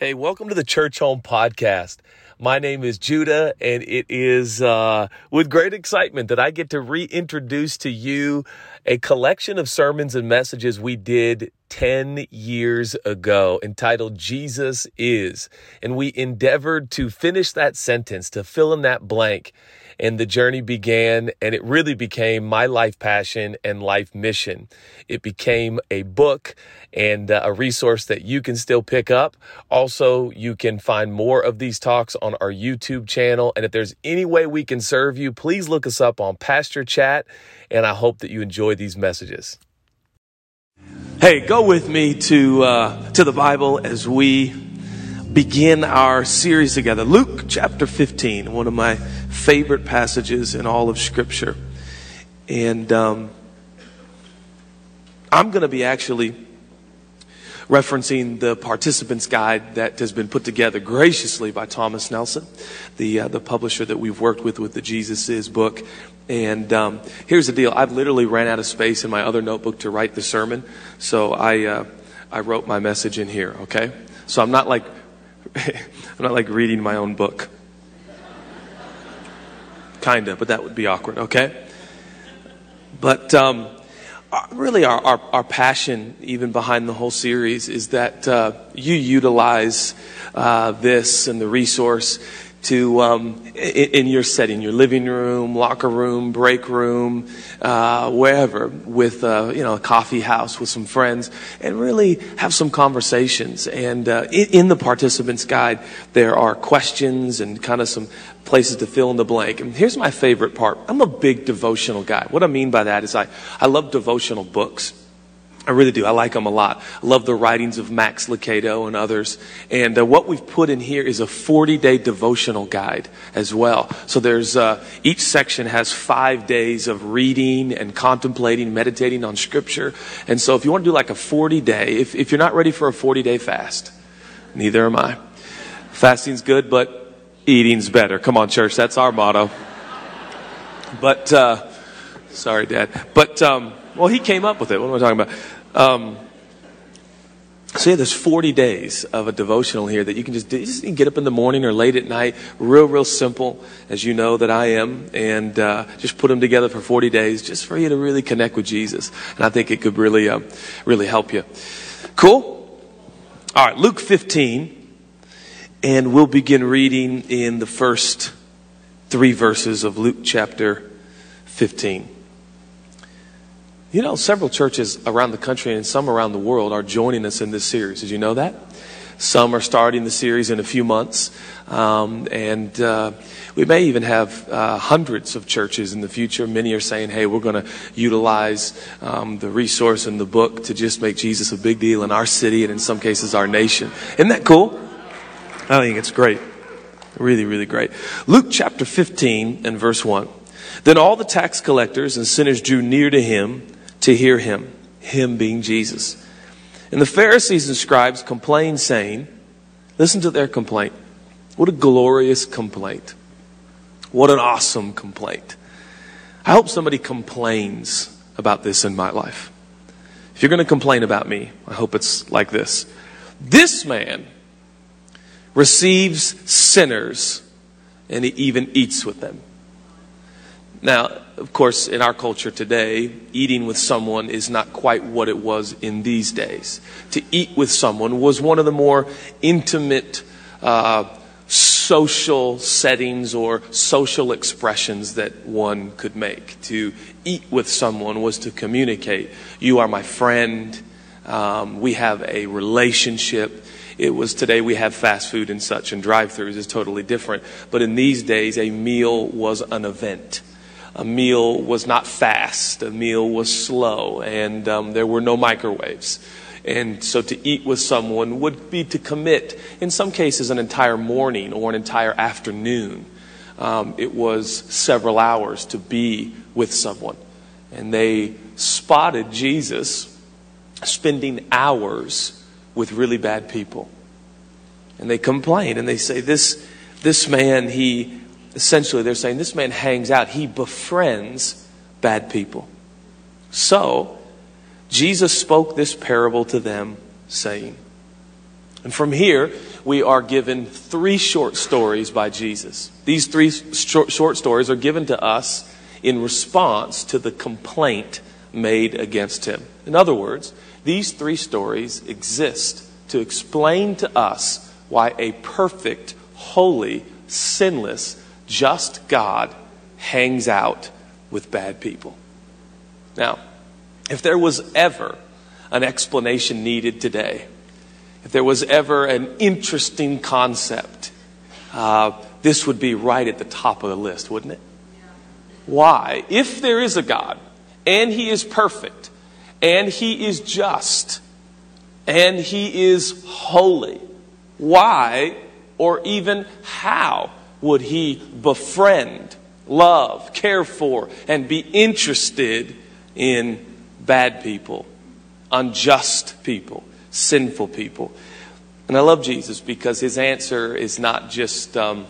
Hey, welcome to the Churchome Podcast. My name is Judah, and it is uh, with great excitement that I get to reintroduce to you a collection of sermons and messages we did 10 years ago entitled Jesus Is. And we endeavored to finish that sentence, to fill in that blank and the journey began and it really became my life passion and life mission. It became a book and uh, a resource that you can still pick up. Also, you can find more of these talks on our YouTube channel. And if there's any way we can serve you, please look us up on Pastor Chat. And I hope that you enjoy these messages. Hey, go with me to uh, to the Bible as we begin our series together. Luke chapter 15, one of my favorite passages in all of Scripture. And um, I'm going to be actually referencing the participants guide that has been put together graciously by Thomas Nelson, the uh, the publisher that we've worked with with the Jesus Is book. And um, here's the deal: I've literally ran out of space in my other notebook to write the sermon, so I uh, I wrote my message in here. Okay, so I'm not like I'm not like reading my own book. Kinda, but that would be awkward, okay? But um, uh, really, our, our, our, passion, even behind the whole series, is that uh, you utilize uh, this and the resource to um, in, your setting, your living room, locker room, break room, uh, wherever, with uh, you know a coffee house with some friends, and really have some conversations. And uh, in, the participants guide, there are questions and kind of some places to fill in the blank. And here's my favorite part: I'm a big devotional guy. What I mean by that is I I love devotional books. I really do. I like them a lot. I love the writings of Max Lucado and others. And uh, what we've put in here is a 40 day devotional guide as well. So there's, uh, each section has five days of reading and contemplating, meditating on scripture. And so if you want to do like a 40 day, if, if you're not ready for a 40 day fast, neither am I. Fasting's good, but eating's better. Come on, church. That's our motto. But, uh, sorry, Dad. But, um, well, he came up with it. What am I talking about? Um, so yeah, there's 40 days of a devotional here that you can just, do. just get up in the morning or late at night. Real, real simple, as you know that I am, and uh, just put them together for 40 days, just for you to really connect with Jesus. And I think it could really, uh, really help you. Cool. All right, Luke 15, and we'll begin reading in the first three verses of Luke chapter 15. You know, several churches around the country and some around the world are joining us in this series. Did you know that? Some are starting the series in a few months. Um, and uh, we may even have uh, hundreds of churches in the future. Many are saying, hey, we're going to utilize um, the resource in the book to just make Jesus a big deal in our city and in some cases our nation. Isn't that cool? I think it's great. Really, really great. Luke chapter 15 and verse 1. Then all the tax collectors and sinners drew near to him to hear him, him being Jesus. And the Pharisees and scribes complained, saying, Listen to their complaint. What a glorious complaint. What an awesome complaint. I hope somebody complains about this in my life. If you're going to complain about me, I hope it's like this. This man receives sinners and he even eats with them. Now, of course, in our culture today, eating with someone is not quite what it was in these days. To eat with someone was one of the more intimate uh, social settings or social expressions that one could make. To eat with someone was to communicate, You are my friend. Um, we have a relationship. It was today we have fast food and such, and drive throughs is totally different. But in these days, a meal was an event a meal was not fast, a meal was slow, and um, there were no microwaves. And so to eat with someone would be to commit, in some cases, an entire morning or an entire afternoon. Um, it was several hours to be with someone. And they spotted Jesus spending hours with really bad people. And they complained and they say, This, this man, he essentially they're saying this man hangs out, he befriends bad people. So, Jesus spoke this parable to them, saying, and from here, we are given three short stories by Jesus. These three short, stories are given to us in response to the complaint made against him. In other words, these three stories exist to explain to us why a perfect, holy, sinless, just God hangs out with bad people. Now, if there was ever an explanation needed today, if there was ever an interesting concept, uh, this would be right at the top of the list, wouldn't it? Why? If there is a God, and He is perfect, and He is just, and He is holy, why or even how would He befriend, love, care for, and be interested in bad people, unjust people, sinful people? And I love Jesus because His answer is not just um,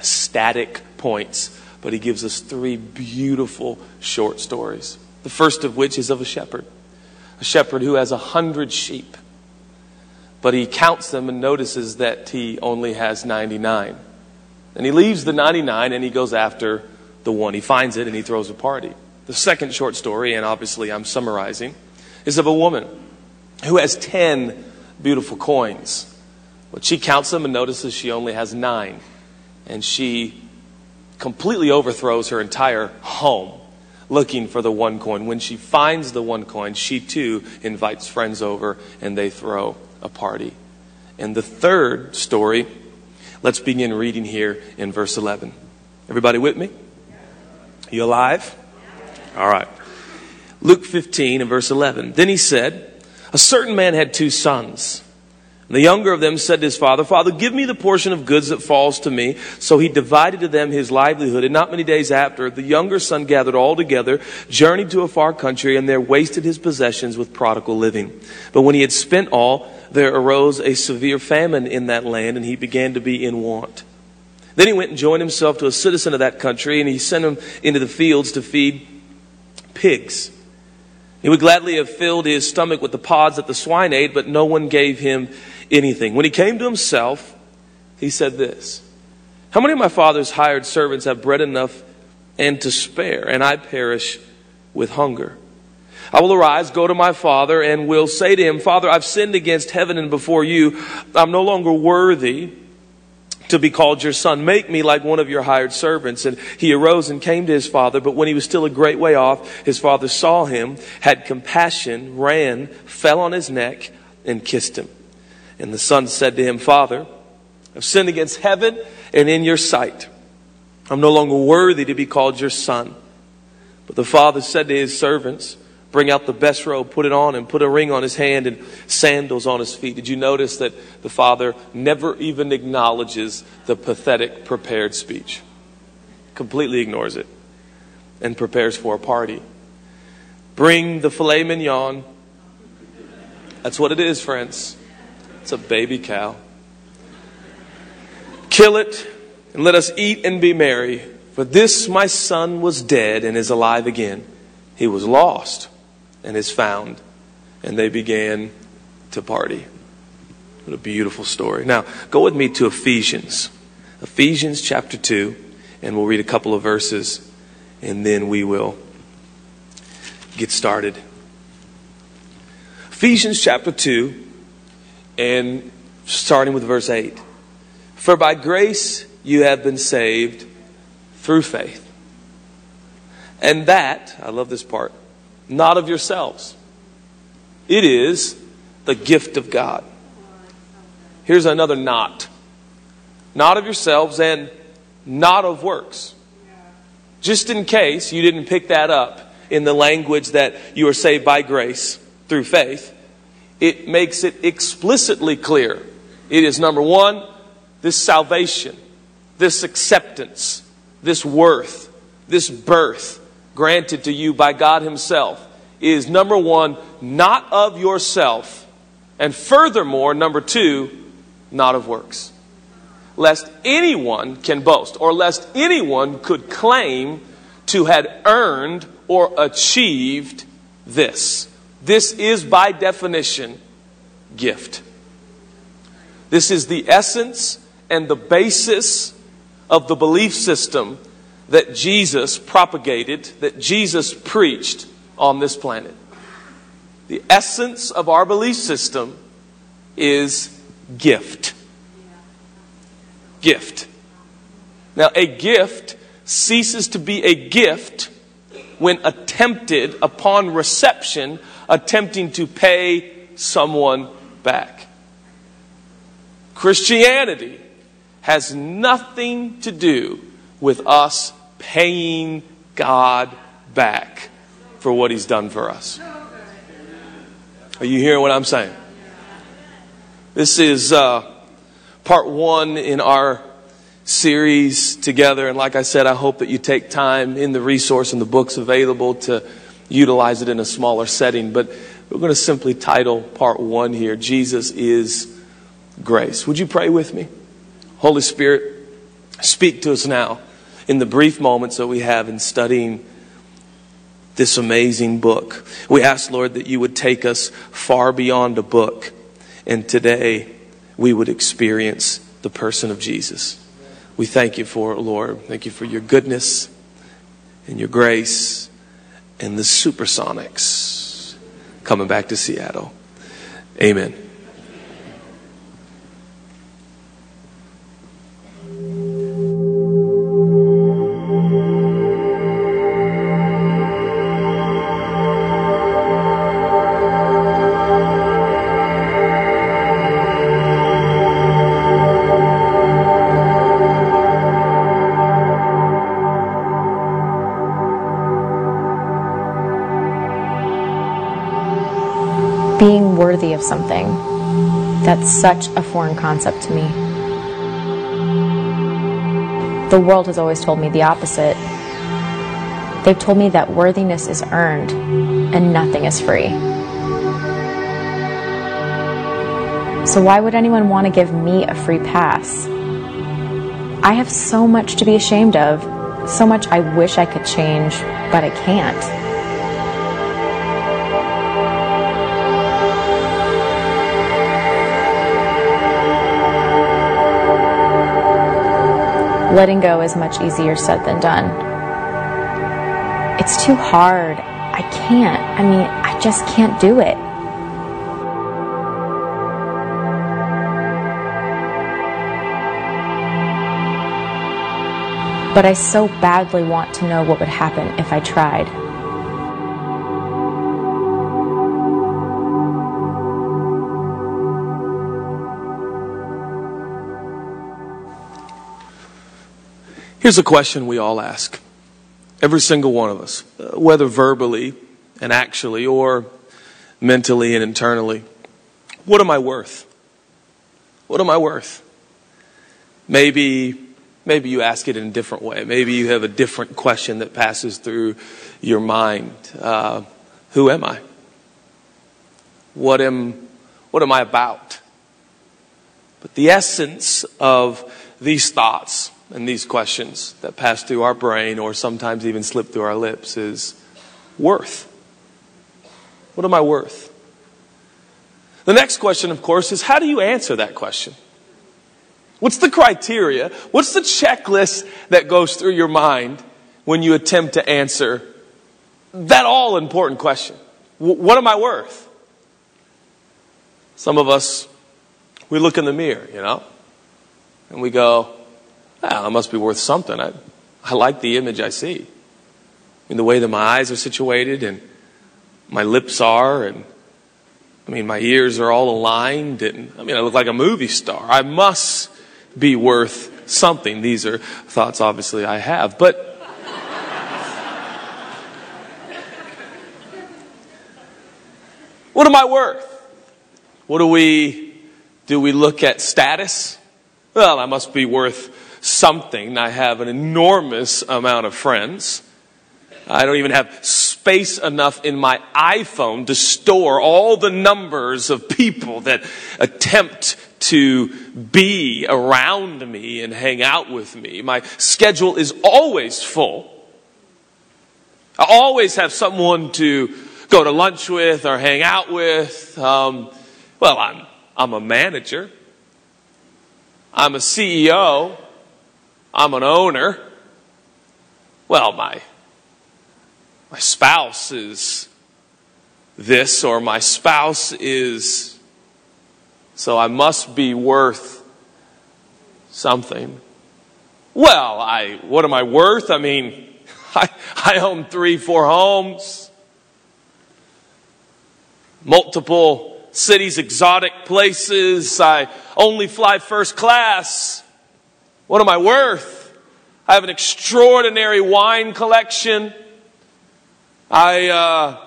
static points but he gives us three beautiful short stories. The first of which is of a shepherd, a shepherd who has a hundred sheep, but he counts them and notices that he only has 99. And he leaves the 99 and he goes after the one. He finds it and he throws a party. The second short story, and obviously I'm summarizing, is of a woman who has 10 beautiful coins. But she counts them and notices she only has nine. And she completely overthrows her entire home looking for the one coin. When she finds the one coin, she too invites friends over and they throw a party. And the third story, let's begin reading here in verse 11. Everybody with me? You alive? All right. Luke 15 and verse 11. Then he said, A certain man had two sons. The younger of them said to his father, Father, give me the portion of goods that falls to me. So he divided to them his livelihood. And not many days after, the younger son gathered all together, journeyed to a far country, and there wasted his possessions with prodigal living. But when he had spent all, there arose a severe famine in that land, and he began to be in want. Then he went and joined himself to a citizen of that country, and he sent him into the fields to feed pigs. He would gladly have filled his stomach with the pods that the swine ate, but no one gave him anything. When he came to himself, he said this How many of my father's hired servants have bread enough and to spare, and I perish with hunger? I will arise, go to my father, and will say to him, Father, I've sinned against heaven and before you. I'm no longer worthy to be called your son. Make me like one of your hired servants. And he arose and came to his father. But when he was still a great way off, his father saw him, had compassion, ran, fell on his neck, and kissed him. And the son said to him, Father, I've sinned against heaven and in your sight. I'm no longer worthy to be called your son. But the father said to his servants, Bring out the best robe, put it on, and put a ring on his hand and sandals on his feet. Did you notice that the father never even acknowledges the pathetic prepared speech? Completely ignores it and prepares for a party. Bring the filet mignon. That's what it is, friends. It's a baby cow. Kill it and let us eat and be merry. For this my son was dead and is alive again. He was lost and is found. And they began to party. What a beautiful story. Now, go with me to Ephesians. Ephesians chapter 2, and we'll read a couple of verses, and then we will get started. Ephesians chapter 2, and starting with verse 8. For by grace you have been saved through faith. And that, I love this part, not of yourselves. It is the gift of God. Here's another not. Not of yourselves and not of works. Just in case you didn't pick that up in the language that you are saved by grace through faith, it makes it explicitly clear. It is number one, this salvation, this acceptance, this worth, this birth granted to you by God Himself is number one, not of yourself, and furthermore, number two, not of works. Lest anyone can boast, or lest anyone could claim to had earned or achieved this. This is by definition gift. This is the essence and the basis of the belief system that Jesus propagated, that Jesus preached on this planet. The essence of our belief system is gift. Gift. Now, a gift ceases to be a gift when attempted upon reception, attempting to pay someone back. Christianity has nothing to do with us paying God back for what He's done for us. Are you hearing what I'm saying? This is uh, part one in our series together. And like I said, I hope that you take time in the resource and the books available to utilize it in a smaller setting. But we're going to simply title part one here Jesus is Grace. Would you pray with me? Holy Spirit, speak to us now in the brief moments that we have in studying this amazing book. We ask, Lord, that you would take us far beyond a book, and today we would experience the person of Jesus. We thank you for it, Lord. Thank you for your goodness and your grace and the SuperSonics coming back to Seattle. Amen. Worthy of something. That's such a foreign concept to me. The world has always told me the opposite. They've told me that worthiness is earned and nothing is free. So, why would anyone want to give me a free pass? I have so much to be ashamed of, so much I wish I could change, but I can't. Letting go is much easier said than done. It's too hard. I can't. I mean, I just can't do it. But I so badly want to know what would happen if I tried. Here's a question we all ask. Every single one of us, whether verbally and actually or mentally and internally. What am I worth? What am I worth? Maybe, maybe you ask it in a different way. Maybe you have a different question that passes through your mind. Uh, who am I? What am, what am I about? But the essence of these thoughts and these questions that pass through our brain or sometimes even slip through our lips is worth. What am I worth? The next question, of course, is how do you answer that question? What's the criteria? What's the checklist that goes through your mind when you attempt to answer that all important question? What am I worth? Some of us, we look in the mirror, you know, and we go, I must be worth something. I, I like the image I see. I mean, the way that my eyes are situated and my lips are, and I mean, my ears are all aligned, and I mean, I look like a movie star. I must be worth something. These are thoughts, obviously, I have. But what am I worth? What do we do? We look at status? Well, I must be worth something. I have an enormous amount of friends. I don't even have space enough in my iPhone to store all the numbers of people that attempt to be around me and hang out with me. My schedule is always full. I always have someone to go to lunch with or hang out with. Um, well, I'm, I'm a manager. I'm a CEO. I'm an owner. Well, my, my spouse is this, or my spouse is, so I must be worth something. Well, I, what am I worth? I mean, I, I own three, four homes, multiple cities, exotic places. I only fly first class. What am I worth? I have an extraordinary wine collection. I, uh,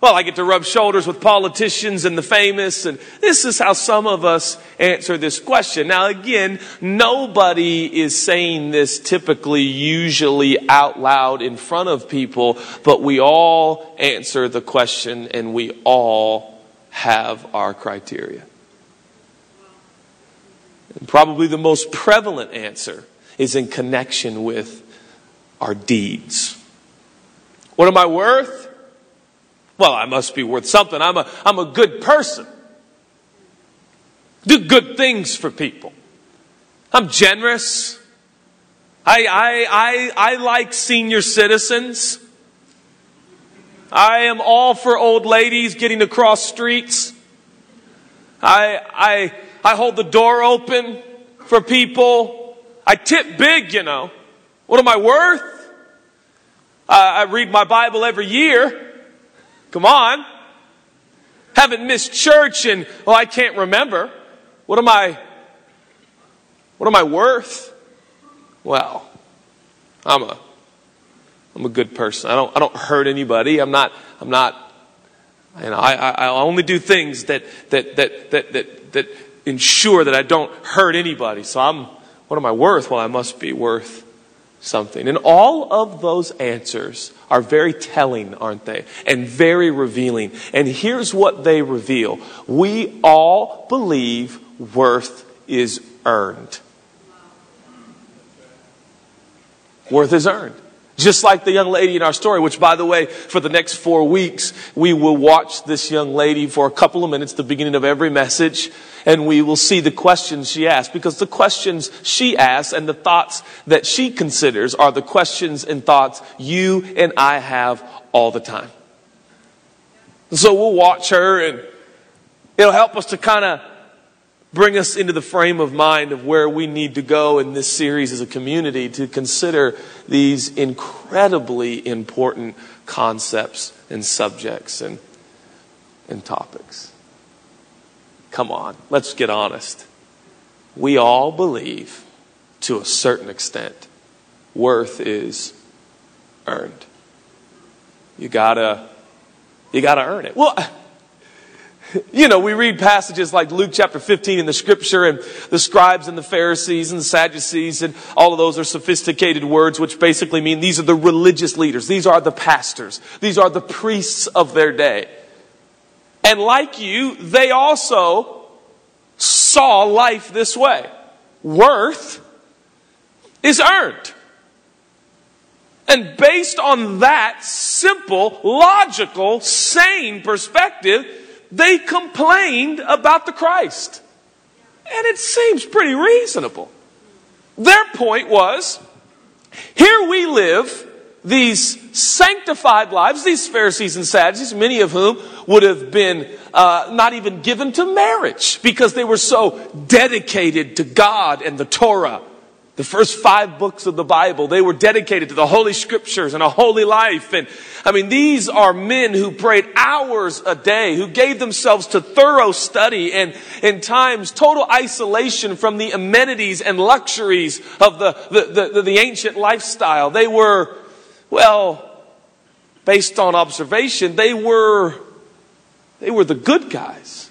well, I get to rub shoulders with politicians and the famous, and this is how some of us answer this question. Now, again, nobody is saying this typically, usually out loud in front of people, but we all answer the question and we all have our criteria. Probably the most prevalent answer is in connection with our deeds. What am I worth? Well, I must be worth something. I'm a, I'm a good person. Do good things for people. I'm generous. I, I, I, I like senior citizens. I am all for old ladies getting across streets. I, I, I hold the door open for people. I tip big, you know. What am I worth? Uh, I read my Bible every year. Come on. Haven't missed church and, oh, I can't remember. What am I, what am I worth? Well, I'm a, I'm a good person. I don't, I don't hurt anybody. I'm not, I'm not, you know, I, I, I only do things that, that, that, that, that, that ensure that I don't hurt anybody. So I'm, what am I worth? Well, I must be worth something. And all of those answers are very telling, aren't they? And very revealing. And here's what they reveal. We all believe worth is earned. Worth is earned. Just like the young lady in our story, which by the way, for the next four weeks, we will watch this young lady for a couple of minutes, the beginning of every message, and we will see the questions she asks, because the questions she asks and the thoughts that she considers are the questions and thoughts you and I have all the time. So we'll watch her and it'll help us to kind of bring us into the frame of mind of where we need to go in this series as a community to consider these incredibly important concepts and subjects and, and topics. Come on, let's get honest. We all believe, to a certain extent, worth is earned. You gotta, you gotta earn it. Well, you know, we read passages like Luke chapter 15 in the scripture and the scribes and the Pharisees and the Sadducees and all of those are sophisticated words which basically mean these are the religious leaders. These are the pastors. These are the priests of their day. And like you, they also saw life this way. Worth is earned. And based on that simple, logical, sane perspective, they complained about the Christ. And it seems pretty reasonable. Their point was here we live these sanctified lives, these Pharisees and Sadducees, many of whom would have been uh, not even given to marriage because they were so dedicated to God and the Torah. The first five books of the Bible, they were dedicated to the Holy Scriptures and a holy life. And I mean, these are men who prayed hours a day, who gave themselves to thorough study and in times total isolation from the amenities and luxuries of the, the, the, the ancient lifestyle. They were, well, based on observation, they were, they were the good guys.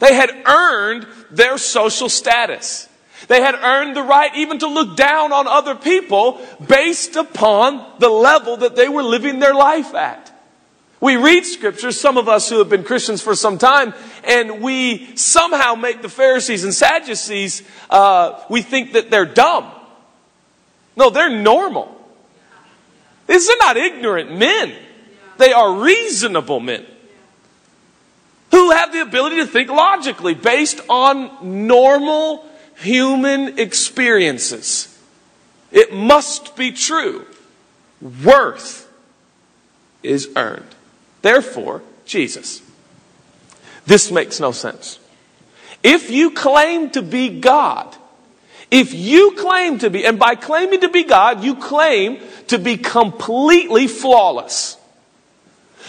They had earned their social status. They had earned the right even to look down on other people based upon the level that they were living their life at. We read scripture, some of us who have been Christians for some time, and we somehow make the Pharisees and Sadducees, uh, we think that they're dumb. No, they're normal. These are not ignorant men. They are reasonable men who have the ability to think logically based on normal human experiences, it must be true. Worth is earned. Therefore, Jesus. This makes no sense. If you claim to be God, if you claim to be, and by claiming to be God, you claim to be completely flawless.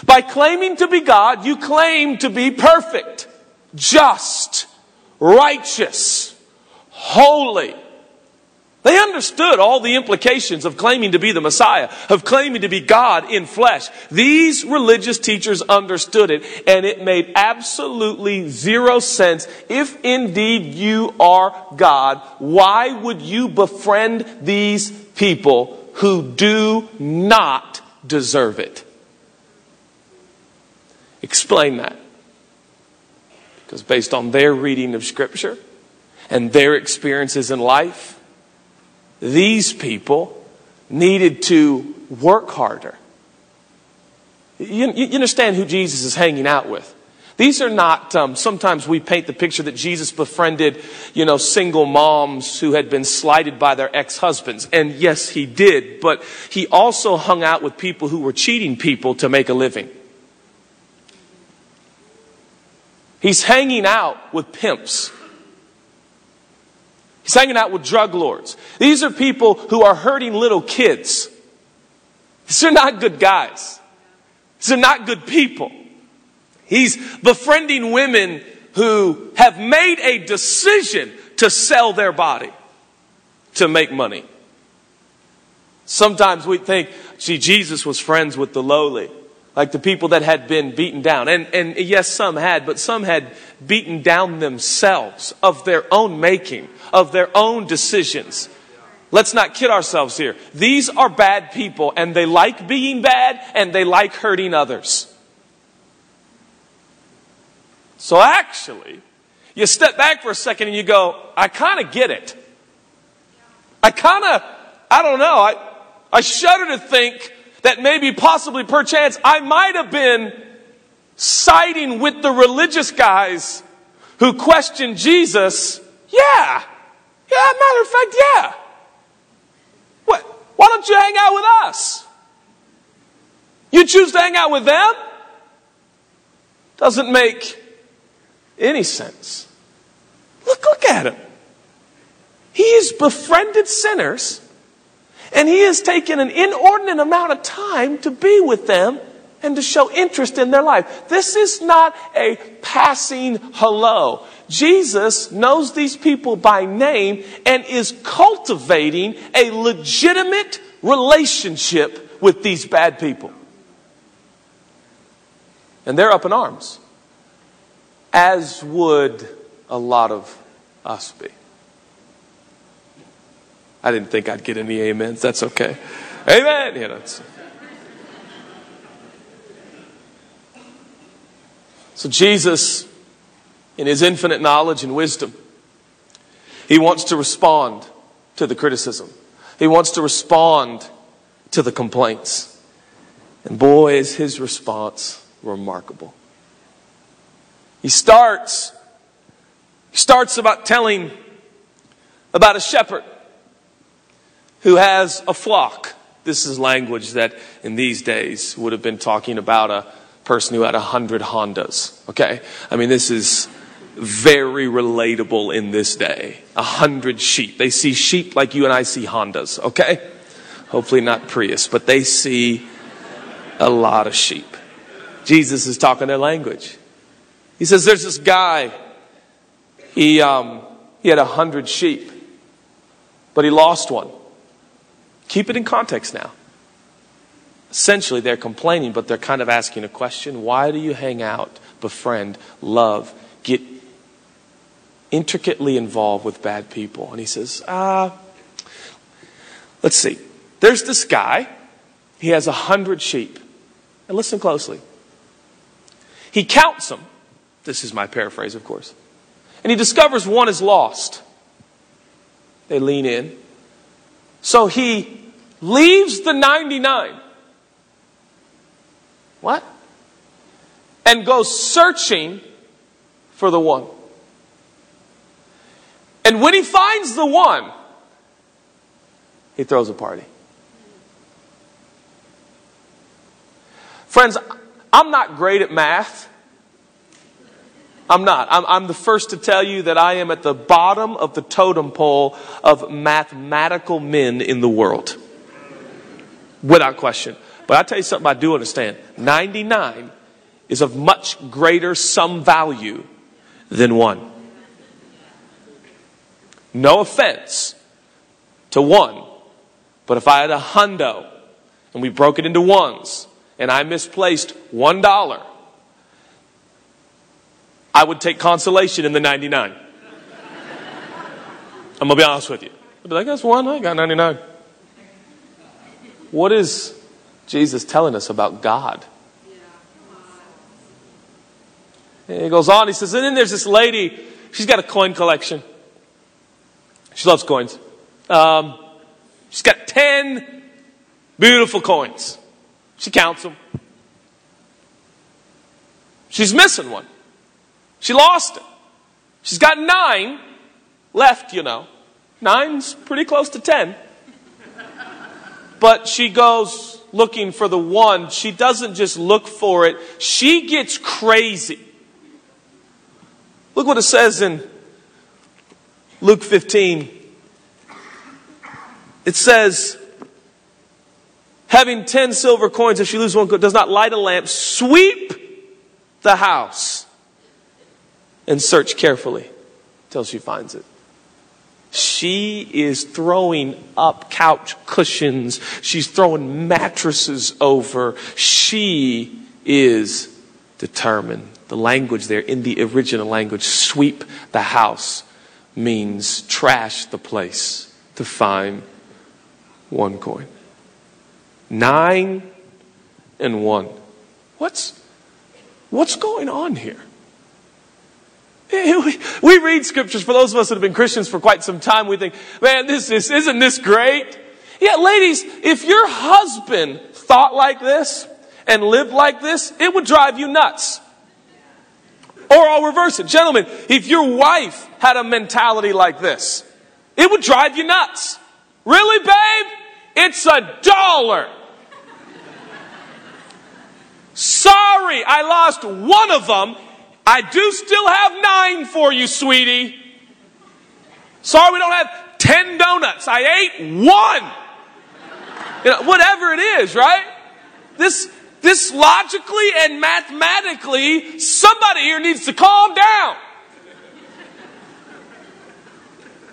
By claiming to be God, you claim to be perfect, just, righteous, holy. They understood all the implications of claiming to be the Messiah, of claiming to be God in flesh. These religious teachers understood it, and it made absolutely zero sense. If indeed you are God, why would you befriend these people who do not deserve it? Explain that. Because based on their reading of Scripture and their experiences in life, these people needed to work harder. You, you understand who Jesus is hanging out with. These are not, um, sometimes we paint the picture that Jesus befriended, you know, single moms who had been slighted by their ex-husbands. And yes, he did, but he also hung out with people who were cheating people to make a living. He's hanging out with pimps. He's hanging out with drug lords. These are people who are hurting little kids. These are not good guys. These are not good people. He's befriending women who have made a decision to sell their body to make money. Sometimes we think, see, Jesus was friends with the lowly like the people that had been beaten down. And, and yes, some had, but some had beaten down themselves of their own making, of their own decisions. Let's not kid ourselves here. These are bad people and they like being bad and they like hurting others. So actually, you step back for a second and you go, I kind of get it. I kind of, I don't know, I, I shudder to think that maybe, possibly, perchance, I might have been siding with the religious guys who questioned Jesus. Yeah. Yeah, matter of fact, yeah. What? Why don't you hang out with us? You choose to hang out with them? Doesn't make any sense. Look, look at him. He has befriended sinners and he has taken an inordinate amount of time to be with them and to show interest in their life. This is not a passing hello. Jesus knows these people by name and is cultivating a legitimate relationship with these bad people. And they're up in arms, as would a lot of us be. I didn't think I'd get any amens. That's okay. Amen. So Jesus, in his infinite knowledge and wisdom, he wants to respond to the criticism. He wants to respond to the complaints. And boy, is his response remarkable. He starts, he starts about telling about a shepherd who has a flock. This is language that in these days would have been talking about a person who had a hundred Hondas. Okay? I mean, this is very relatable in this day. A hundred sheep. They see sheep like you and I see Hondas. Okay? Hopefully not Prius, but they see a lot of sheep. Jesus is talking their language. He says, there's this guy. He, um, he had a hundred sheep, but he lost one. Keep it in context now. Essentially, they're complaining, but they're kind of asking a question Why do you hang out, befriend, love, get intricately involved with bad people? And he says, Ah, uh, let's see. There's this guy, he has a hundred sheep. And listen closely. He counts them. This is my paraphrase, of course. And he discovers one is lost. They lean in. So he leaves the 99. What? And goes searching for the one. And when he finds the one, he throws a party. Friends, I'm not great at math. I'm not. I'm, I'm, the first to tell you that I am at the bottom of the totem pole of mathematical men in the world. Without question. But i tell you something I do understand 99 is of much greater sum value than one. No offense to one, but if I had a hundo and we broke it into ones and I misplaced one dollar, I would take consolation in the 99. I'm going to be honest with you. I'd be like, that's one, I got 99. What is Jesus telling us about God? And he goes on, he says, and then there's this lady, she's got a coin collection. She loves coins. Um, she's got 10 beautiful coins. She counts them. She's missing one. She lost it. She's got nine left, you know. Nine's pretty close to 10. But she goes looking for the one. She doesn't just look for it, she gets crazy. Look what it says in Luke 15. It says, having 10 silver coins, if she loses one, does not light a lamp, sweep the house and search carefully till she finds it. She is throwing up couch cushions. She's throwing mattresses over. She is determined. The language there in the original language, sweep the house, means trash the place to find one coin. Nine and one. What's, what's going on here? We read scriptures for those of us that have been Christians for quite some time. We think, man, this is, isn't this great? Yeah, ladies, if your husband thought like this and lived like this, it would drive you nuts. Or I'll reverse it. Gentlemen, if your wife had a mentality like this, it would drive you nuts. Really, babe? It's a dollar. Sorry, I lost one of them I do still have nine for you, sweetie. Sorry we don't have ten donuts. I ate one. You know, whatever it is, right? This, this logically and mathematically, somebody here needs to calm down.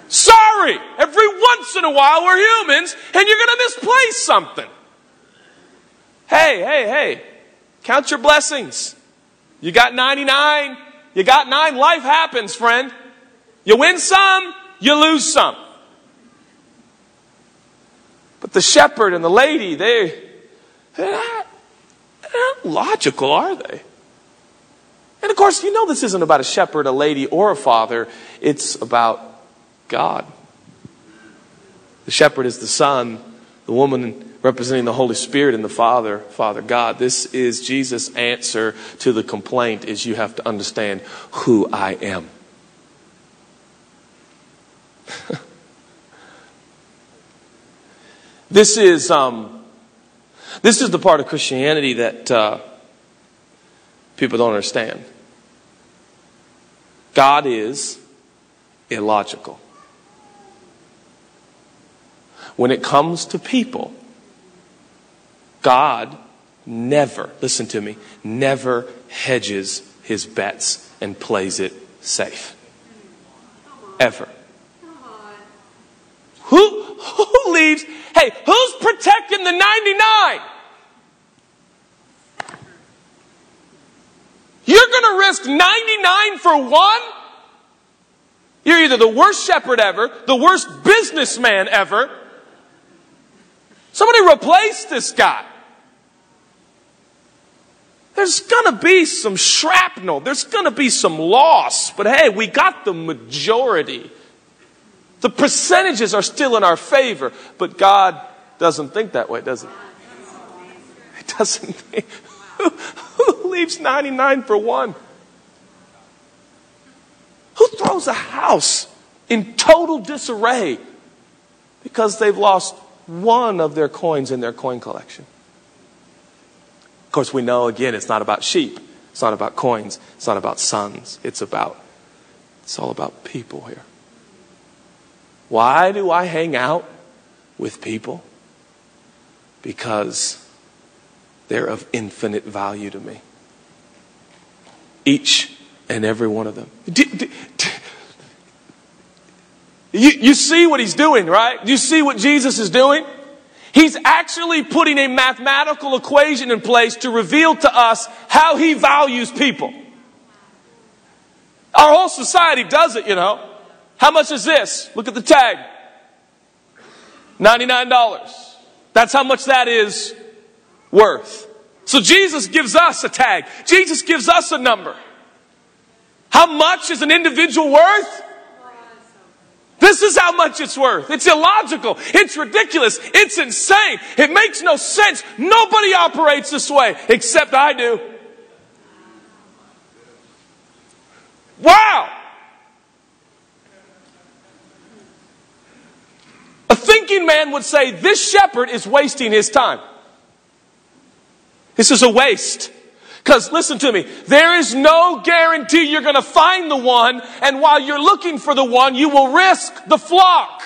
Sorry, every once in a while we're humans and you're going to misplace something. Hey, hey, hey, count your blessings. You got 99. You got nine. Life happens, friend. You win some, you lose some. But the shepherd and the lady, they, they're not, they're not logical, are they? And of course, you know this isn't about a shepherd, a lady, or a father. It's about God. The shepherd is the son, the woman representing the Holy Spirit and the Father, Father God. This is Jesus' answer to the complaint is you have to understand who I am. this is um, this is the part of Christianity that uh, people don't understand. God is illogical. When it comes to people, God never, listen to me, never hedges his bets and plays it safe. Ever. Who, who leaves? Hey, who's protecting the 99? You're going to risk 99 for one? You're either the worst shepherd ever, the worst businessman ever. Somebody replace this guy. There's to be some shrapnel. There's to be some loss. But hey, we got the majority. The percentages are still in our favor. But God doesn't think that way, does he? He doesn't think. Who, who leaves 99 for one? Who throws a house in total disarray because they've lost one of their coins in their coin collection. Course, we know again it's not about sheep, it's not about coins, it's not about sons, it's about it's all about people here. Why do I hang out with people? Because they're of infinite value to me. Each and every one of them. You, you see what he's doing, right? You see what Jesus is doing? He's actually putting a mathematical equation in place to reveal to us how he values people. Our whole society does it, you know. How much is this? Look at the tag. $99. That's how much that is worth. So Jesus gives us a tag. Jesus gives us a number. How much is an individual worth? This is how much it's worth. It's illogical. It's ridiculous. It's insane. It makes no sense. Nobody operates this way except I do. Wow! A thinking man would say this shepherd is wasting his time. This is a waste. Because listen to me, there is no guarantee you're going to find the one, and while you're looking for the one, you will risk the flock.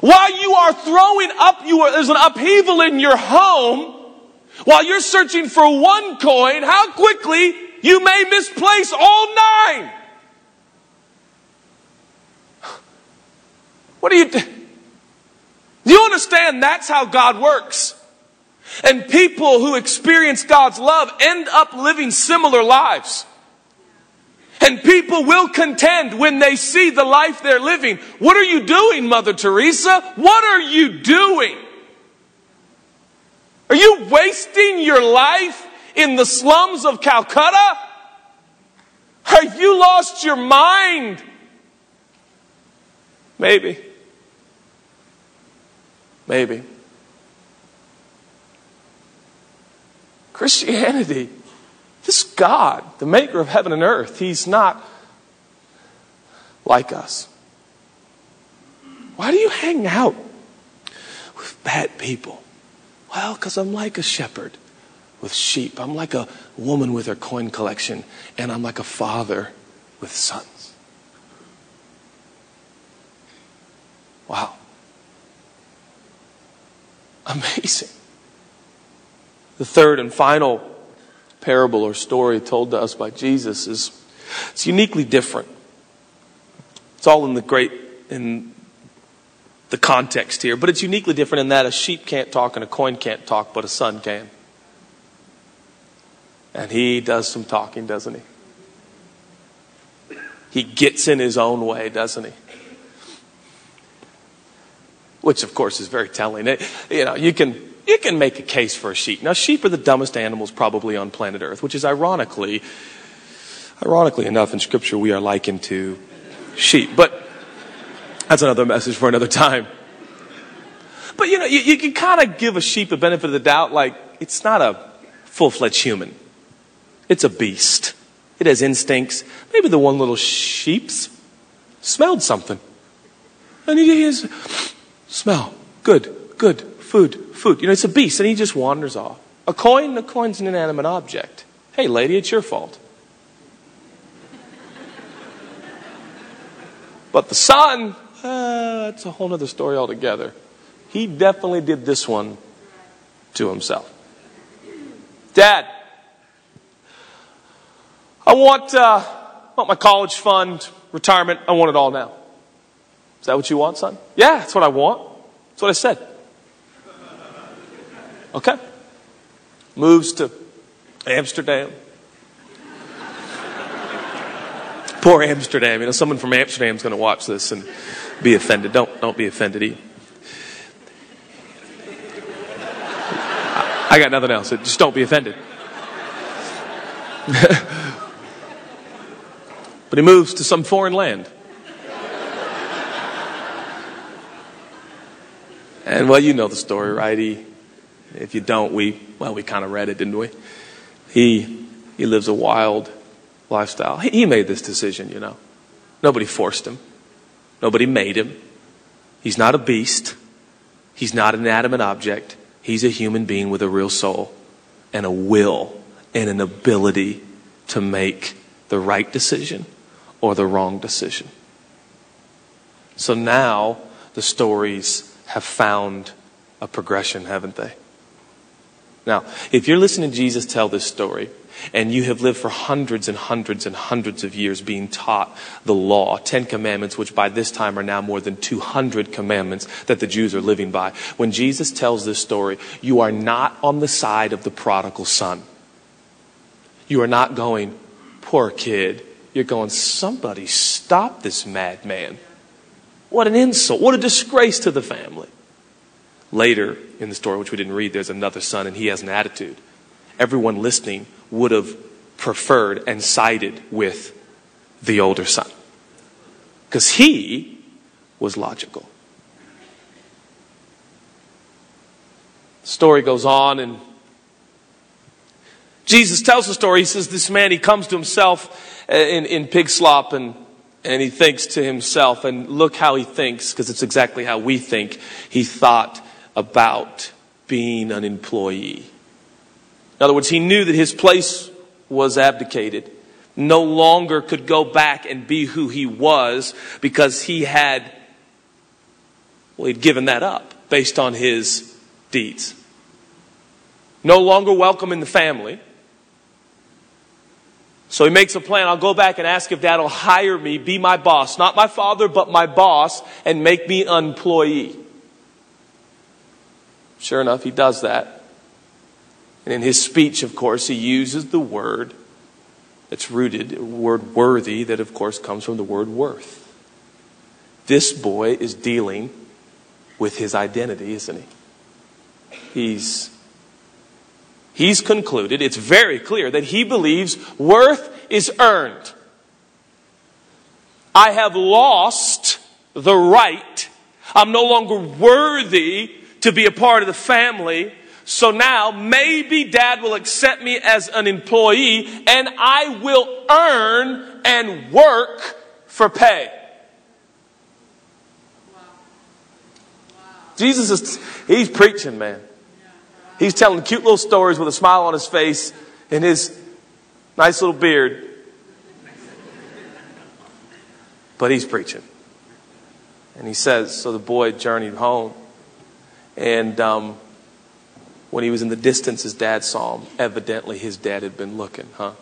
While you are throwing up, you are, there's an upheaval in your home. While you're searching for one coin, how quickly you may misplace all nine. What do you do? Do you understand that's how God works? And people who experience God's love end up living similar lives. And people will contend when they see the life they're living. What are you doing, Mother Teresa? What are you doing? Are you wasting your life in the slums of Calcutta? Have you lost your mind? Maybe. Maybe. Christianity, this God, the maker of heaven and earth, he's not like us. Why do you hang out with bad people? Well, because I'm like a shepherd with sheep. I'm like a woman with her coin collection, and I'm like a father with sons. Wow. Amazing. The third and final parable or story told to us by Jesus is it's uniquely different. It's all in the great in the context here, but it's uniquely different in that a sheep can't talk and a coin can't talk, but a son can. And he does some talking, doesn't he? He gets in his own way, doesn't he? Which, of course, is very telling. It, you know, you can you can make a case for a sheep. Now, sheep are the dumbest animals probably on planet Earth, which is ironically, ironically enough, in Scripture we are likened to sheep. But that's another message for another time. But you know, you, you can kind of give a sheep a benefit of the doubt, like it's not a full fledged human. It's a beast. It has instincts. Maybe the one little sheep's smelled something. And he is smell. Good, good, food, food. You know, it's a beast, and he just wanders off. A coin, a coin's an inanimate object. Hey, lady, it's your fault. But the son, uh, that's a whole other story altogether. He definitely did this one to himself. Dad, I want, uh, I want my college fund, retirement. I want it all now. Is that what you want, son? Yeah, that's what I want. That's what I said. Okay? Moves to Amsterdam. Poor Amsterdam. You know, someone from Amsterdam is going to watch this and be offended. Don't, don't be offended. I got nothing else. Just don't be offended. but he moves to some foreign land. And well, you know the story, right? He if you don't, we, well, we kind of read it, didn't we? He, he lives a wild lifestyle. He, he made this decision, you know. Nobody forced him. Nobody made him. He's not a beast. He's not an inanimate object. He's a human being with a real soul and a will and an ability to make the right decision or the wrong decision. So now the stories have found a progression, haven't they? Now, if you're listening to Jesus tell this story, and you have lived for hundreds and hundreds and hundreds of years being taught the law, Ten Commandments, which by this time are now more than 200 commandments that the Jews are living by. When Jesus tells this story, you are not on the side of the prodigal son. You are not going, poor kid. You're going, somebody stop this madman. What an insult. What a disgrace to the family. Later in the story, which we didn't read, there's another son and he has an attitude. Everyone listening would have preferred and sided with the older son because he was logical. The story goes on and Jesus tells the story. He says, This man, he comes to himself uh, in, in pig slop and, and he thinks to himself, and look how he thinks, because it's exactly how we think. He thought about being an employee. In other words, he knew that his place was abdicated. No longer could go back and be who he was because he had, well, he'd given that up based on his deeds. No longer welcome in the family. So he makes a plan. I'll go back and ask if dad will hire me, be my boss. Not my father, but my boss, and make me an employee. Sure enough, he does that. And in his speech, of course, he uses the word that's rooted, word worthy, that of course comes from the word worth. This boy is dealing with his identity, isn't he? He's he's concluded, it's very clear that he believes worth is earned. I have lost the right. I'm no longer worthy to be a part of the family. So now maybe dad will accept me as an employee and I will earn and work for pay. Jesus is, he's preaching, man. He's telling cute little stories with a smile on his face and his nice little beard. But he's preaching. And he says, so the boy journeyed home. And um, when he was in the distance, his dad saw him. Evidently, his dad had been looking, huh?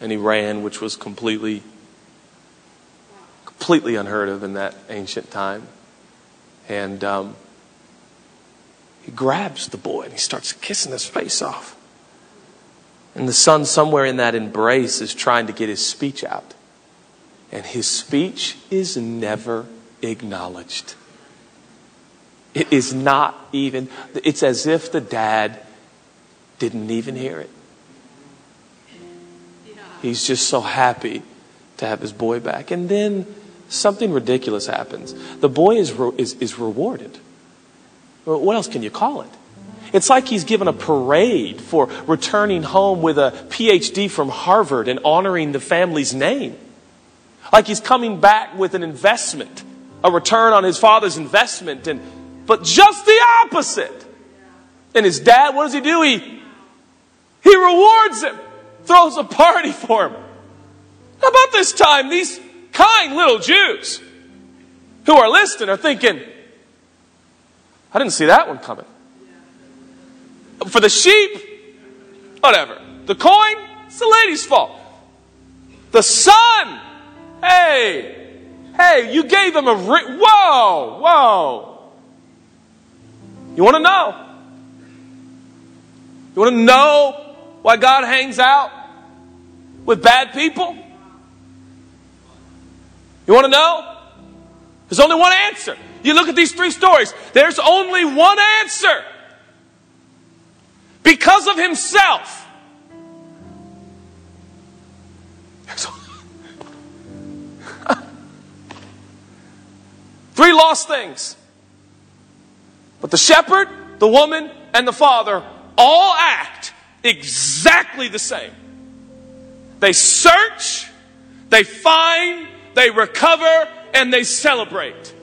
And he ran, which was completely, completely unheard of in that ancient time. And um, he grabs the boy and he starts kissing his face off. And the son, somewhere in that embrace, is trying to get his speech out. And his speech is never acknowledged. It is not even, it's as if the dad didn't even hear it. He's just so happy to have his boy back. And then something ridiculous happens. The boy is, is, is rewarded. What else can you call it? It's like he's given a parade for returning home with a PhD from Harvard and honoring the family's name. Like he's coming back with an investment, a return on his father's investment, and but just the opposite. And his dad, what does he do? He, he rewards him, throws a party for him. How about this time, these kind little Jews who are listening are thinking, I didn't see that one coming. For the sheep, whatever. The coin, it's the lady's fault. The son, hey, hey, you gave him a ri- whoa, whoa. You want to know? You want to know why God hangs out with bad people? You want to know? There's only one answer. You look at these three stories, there's only one answer. Because of himself. three lost things. But the shepherd, the woman, and the father all act exactly the same. They search, They find, they recover, and they celebrate.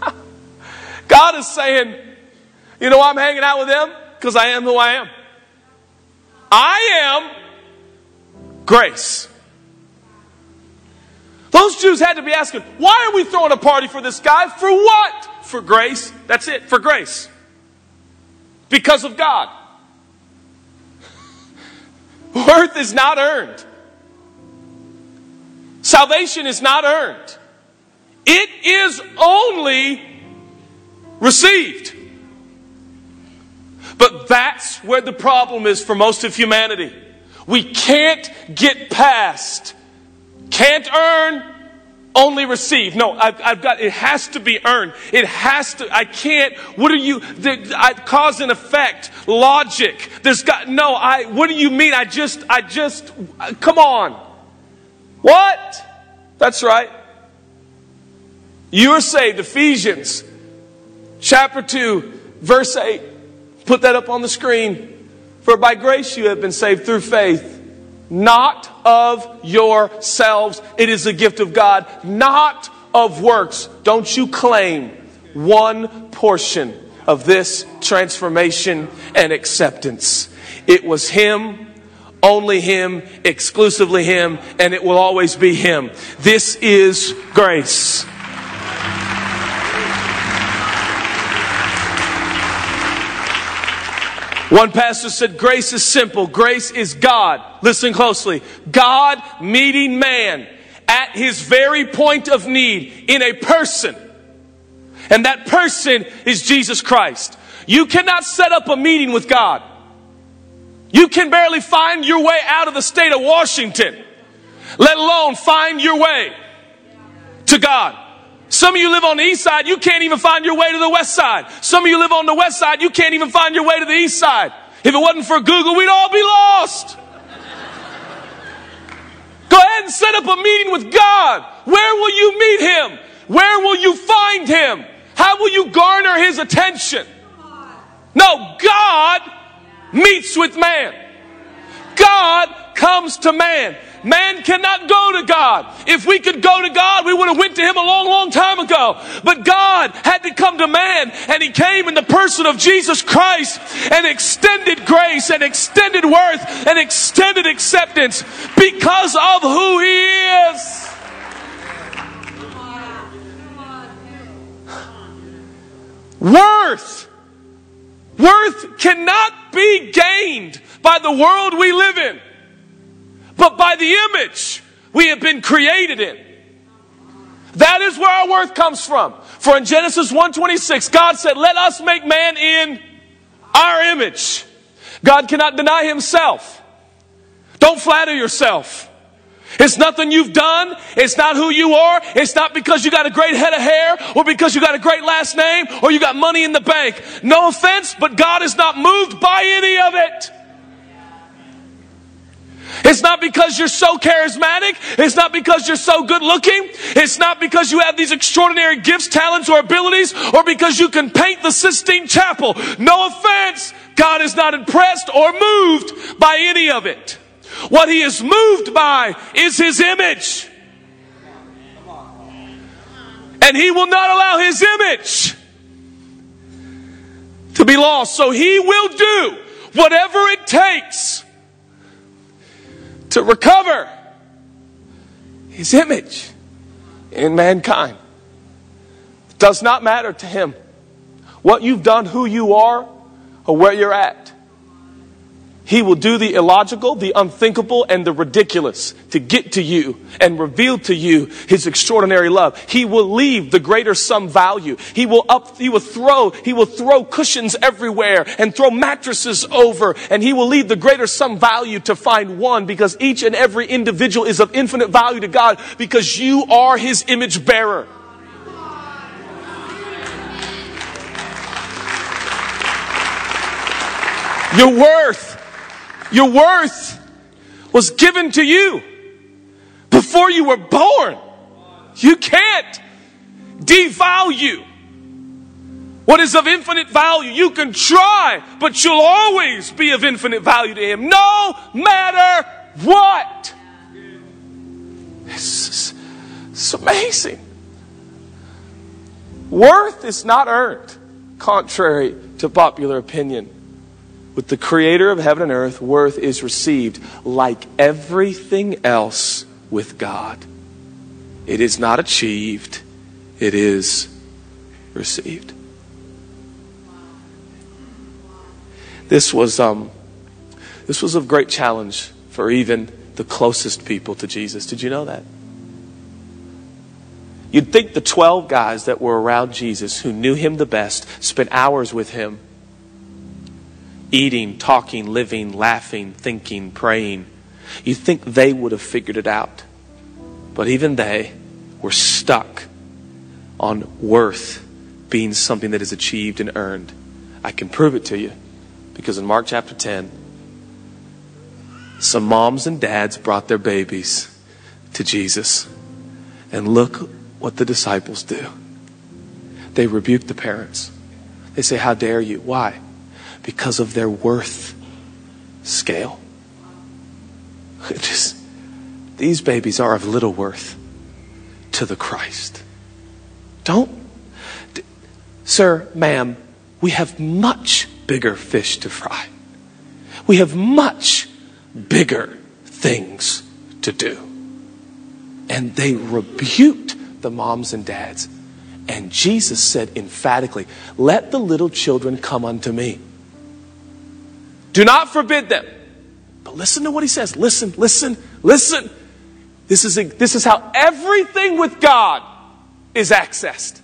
God is saying, you know why I'm hanging out with them? Because I am who I am. I am grace. Those Jews had to be asking, why are we throwing a party for this guy? For what? For grace. That's it, for grace. Because of God. Worth is not earned. Salvation is not earned. It is only received. But that's where the problem is for most of humanity. We can't get past, can't earn, only receive. No, I've, I've, got, it has to be earned. It has to, I can't, what are you, the, I, cause and effect, logic. There's got, no, I, what do you mean? I just, I just, uh, come on. What? That's right. You are saved, Ephesians chapter 2, verse 8. Put that up on the screen. For by grace you have been saved through faith, not of yourselves. It is a gift of God, not of works. Don't you claim one portion of this transformation and acceptance. It was Him, only Him, exclusively Him, and it will always be Him. This is grace. One pastor said, Grace is simple. Grace is God. Listen closely. God meeting man at his very point of need in a person. And that person is Jesus Christ. You cannot set up a meeting with God. You can barely find your way out of the state of Washington, let alone find your way to God. Some of you live on the east side, you can't even find your way to the west side. Some of you live on the west side, you can't even find your way to the east side. If it wasn't for Google, we'd all be lost. Go ahead and set up a meeting with God. Where will you meet Him? Where will you find Him? How will you garner His attention? No, God meets with man. God comes to man. Man cannot go to God. If we could go to God, we would have went to him a long, long time ago. But God had to come to man and he came in the person of Jesus Christ and extended grace and extended worth and extended acceptance because of who he is. Worth. Worth cannot be gained by the world we live in but by the image we have been created in. That is where our worth comes from. For in Genesis 1:26, God said, "Let us make man in our image." God cannot deny himself. Don't flatter yourself. It's nothing you've done. It's not who you are. It's not because you got a great head of hair or because you got a great last name or you got money in the bank. No offense, but God is not moved by any of it. It's not because you're so charismatic. It's not because you're so good looking. It's not because you have these extraordinary gifts, talents, or abilities, or because you can paint the Sistine Chapel. No offense. God is not impressed or moved by any of it. What he is moved by is his image. And he will not allow his image to be lost. So he will do whatever it takes to recover his image in mankind. It does not matter to him what you've done, who you are, or where you're at. He will do the illogical, the unthinkable, and the ridiculous to get to you and reveal to you His extraordinary love. He will leave the greater sum value. He will up, He will throw, He will throw cushions everywhere and throw mattresses over and He will leave the greater sum value to find one because each and every individual is of infinite value to God because you are His image bearer. Your worth your worth was given to you before you were born. You can't devalue what is of infinite value. You can try, but you'll always be of infinite value to Him, no matter what? It's, it's amazing. Worth is not earned, contrary to popular opinion. With the creator of heaven and earth, worth is received like everything else with God. It is not achieved, it is received. This was, um, this was a great challenge for even the closest people to Jesus. Did you know that? You'd think the 12 guys that were around Jesus who knew him the best spent hours with him, eating, talking, living, laughing, thinking, praying. You'd think they would have figured it out. But even they were stuck on worth being something that is achieved and earned. I can prove it to you because in Mark chapter 10, some moms and dads brought their babies to Jesus. And look what the disciples do. They rebuke the parents. They say, How dare you? Why? Because of their worth scale. Just, these babies are of little worth to the Christ. Don't, d- sir, ma'am, we have much bigger fish to fry. We have much bigger things to do. And they rebuked the moms and dads. And Jesus said emphatically, Let the little children come unto me. Do not forbid them. But listen to what he says. Listen, listen, listen. This is, a, this is how everything with God is accessed.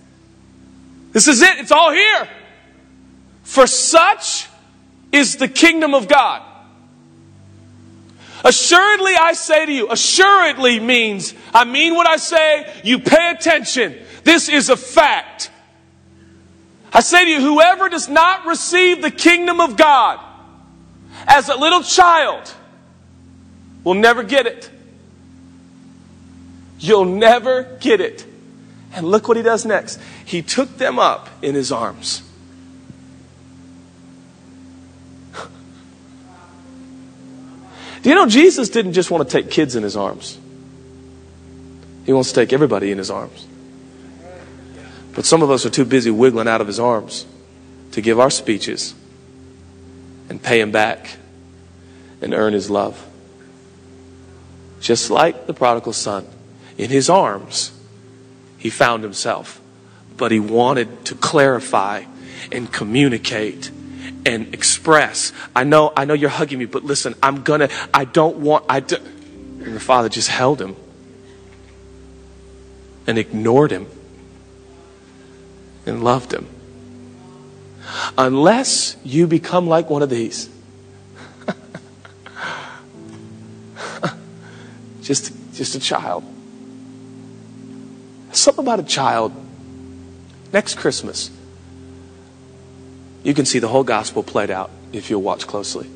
This is it. It's all here. For such is the kingdom of God. Assuredly, I say to you, assuredly means I mean what I say, you pay attention. This is a fact. I say to you, whoever does not receive the kingdom of God as a little child will never get it. You'll never get it. And look what he does next. He took them up in his arms. Do you know Jesus didn't just want to take kids in his arms? He wants to take everybody in his arms. But some of us are too busy wiggling out of his arms to give our speeches and pay him back and earn his love. Just like the prodigal son, in his arms, he found himself. But he wanted to clarify and communicate and express. I know, I know you're hugging me, but listen, I'm gonna, I don't want, I do. And the father just held him and ignored him and loved him. Unless you become like one of these. just, just a child. Something about a child. Next Christmas, you can see the whole gospel played out if you'll watch closely.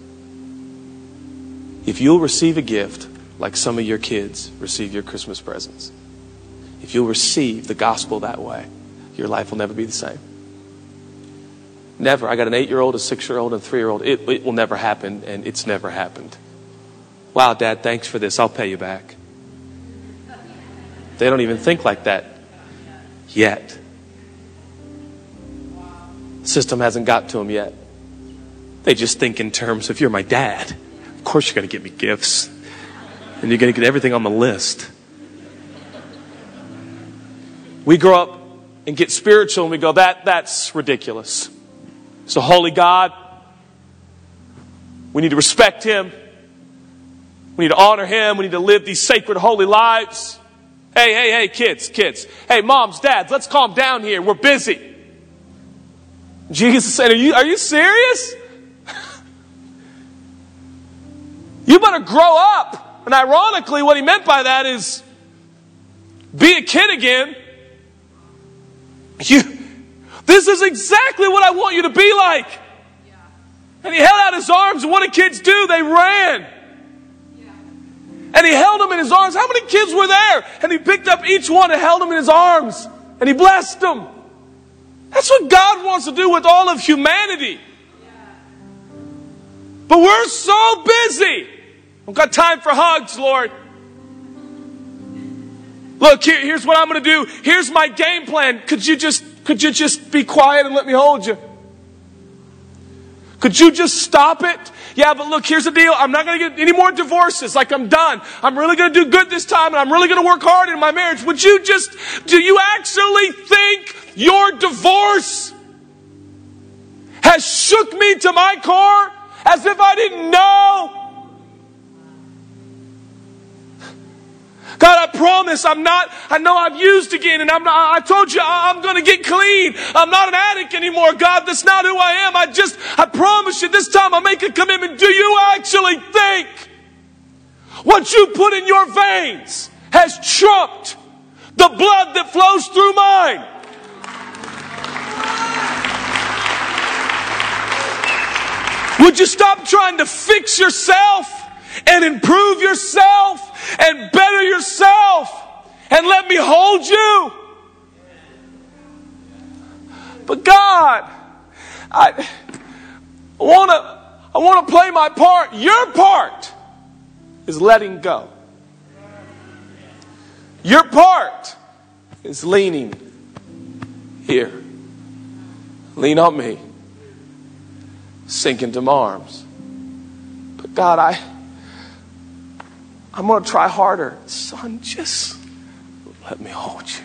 If you'll receive a gift like some of your kids receive your Christmas presents, if you'll receive the gospel that way, your life will never be the same. Never. I got an eight year old, a six year old, and a three year old. It, it will never happen, and it's never happened. Wow, Dad, thanks for this. I'll pay you back. They don't even think like that yet system hasn't got to them yet. They just think in terms of, you're my dad. Of course you're going to get me gifts. And you're going to get everything on the list. We grow up and get spiritual and we go, that, that's ridiculous. So, holy God, we need to respect Him. We need to honor Him. We need to live these sacred, holy lives. Hey, hey, hey, kids, kids. Hey, moms, dads, let's calm down here. We're busy. Jesus said, Are you, are you serious? you better grow up. And ironically, what he meant by that is be a kid again. You, this is exactly what I want you to be like. And he held out his arms, and what did kids do? They ran. And he held them in his arms. How many kids were there? And he picked up each one and held them in his arms. And he blessed them. That's what God wants to do with all of humanity. But we're so busy. I've got time for hugs, Lord. Look, here, here's what I'm going to do. Here's my game plan. Could you just, could you just be quiet and let me hold you? Could you just stop it? Yeah, but look, here's the deal. I'm not going to get any more divorces. Like, I'm done. I'm really going to do good this time, and I'm really going to work hard in my marriage. Would you just, do you actually think your divorce has shook me to my core as if I didn't know? God, I promise I'm not, I know I've used again and I'm not, I told you I'm going to get clean. I'm not an addict anymore. God, that's not who I am. I just, I promise you this time I'll make a commitment. Do you actually think what you put in your veins has trumped the blood that flows through mine? Would you stop trying to fix yourself and improve yourself and better yourself and let me hold you. But God, I want to I want to play my part. Your part is letting go. Your part is leaning here. Lean on me. Sink into my arms. But God, I I'm going to try harder. Son, just let me hold you.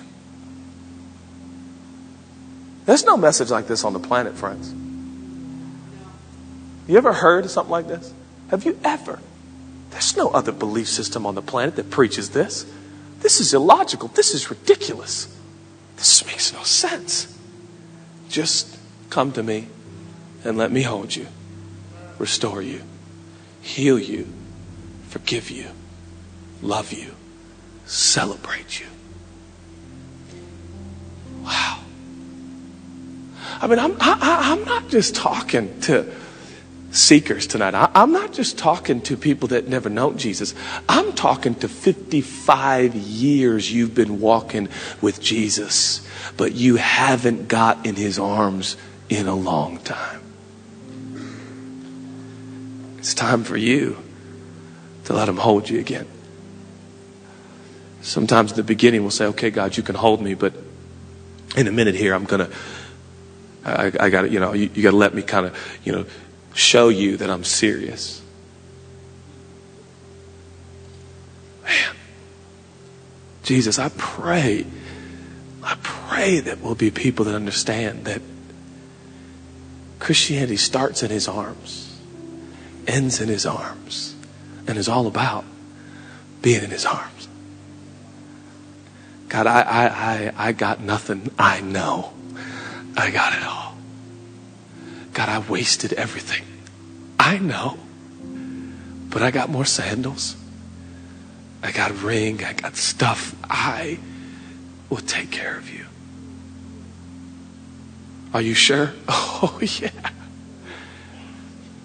There's no message like this on the planet, friends. You ever heard of something like this? Have you ever? There's no other belief system on the planet that preaches this. This is illogical. This is ridiculous. This makes no sense. Just come to me and let me hold you, restore you, heal you, forgive you love you, celebrate you. Wow. I mean, I'm, I, am not just talking to seekers tonight. I, I'm not just talking to people that never know Jesus. I'm talking to 55 years you've been walking with Jesus, but you haven't got in his arms in a long time. It's time for you to let him hold you again. Sometimes in the beginning we'll say, okay, God, you can hold me, but in a minute here, I'm going to, I, I got to, you know, you, you got to let me kind of, you know, show you that I'm serious. Man, Jesus, I pray, I pray that we'll be people that understand that Christianity starts in his arms, ends in his arms, and is all about being in his arms. God, I, I, I, I got nothing. I know. I got it all. God, I wasted everything. I know. But I got more sandals. I got a ring. I got stuff. I will take care of you. Are you sure? Oh, yeah.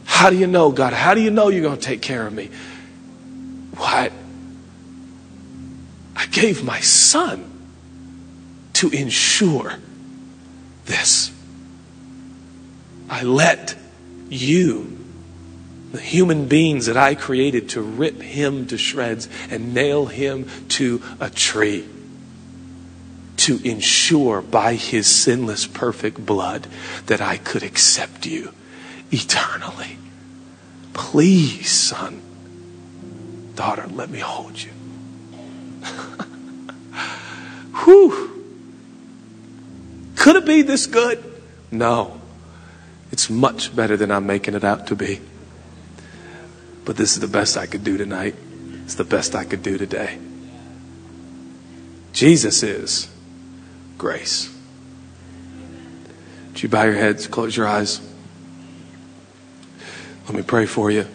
How do you know, God? How do you know you're going to take care of me? What? I gave my son to ensure this. I let you, the human beings that I created, to rip him to shreds and nail him to a tree to ensure by his sinless, perfect blood that I could accept you eternally. Please, son, daughter, let me hold you. Whew. Could it be this good? No. It's much better than I'm making it out to be. But this is the best I could do tonight. It's the best I could do today. Jesus is grace. Would you bow your heads, close your eyes? Let me pray for you.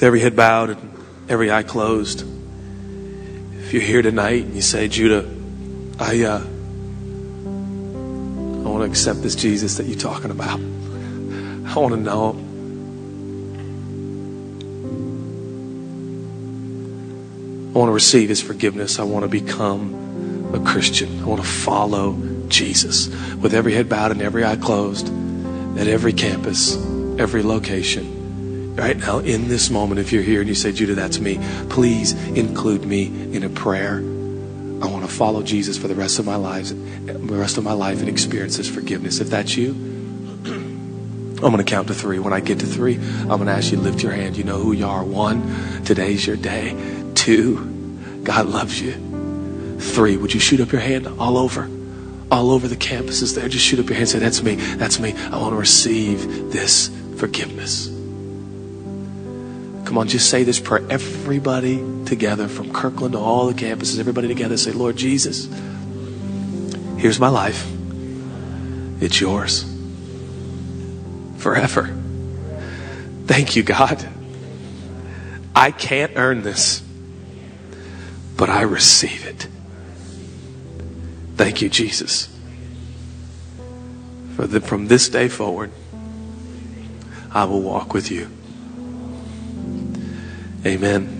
With every head bowed and every eye closed. If you're here tonight and you say, Judah, I, uh, I want to accept this Jesus that you're talking about. I want to know. I want to receive his forgiveness. I want to become a Christian. I want to follow Jesus with every head bowed and every eye closed at every campus every location. Right now, in this moment, if you're here and you say, Judah, that's me, please include me in a prayer. I want to follow Jesus for the rest of my lives, the rest of my life and experience this forgiveness. If that's you, I'm going to count to three. When I get to three, I'm going to ask you to lift your hand. You know who you are. One, today's your day. Two, God loves you. Three, would you shoot up your hand all over? All over the campuses there. Just shoot up your hand and say, That's me. That's me. I want to receive this forgiveness. Come on, just say this prayer. Everybody together, from Kirkland to all the campuses, everybody together, say, Lord Jesus, here's my life. It's yours forever. Thank you, God. I can't earn this, but I receive it. Thank you, Jesus. For the, from this day forward, I will walk with you. Amen.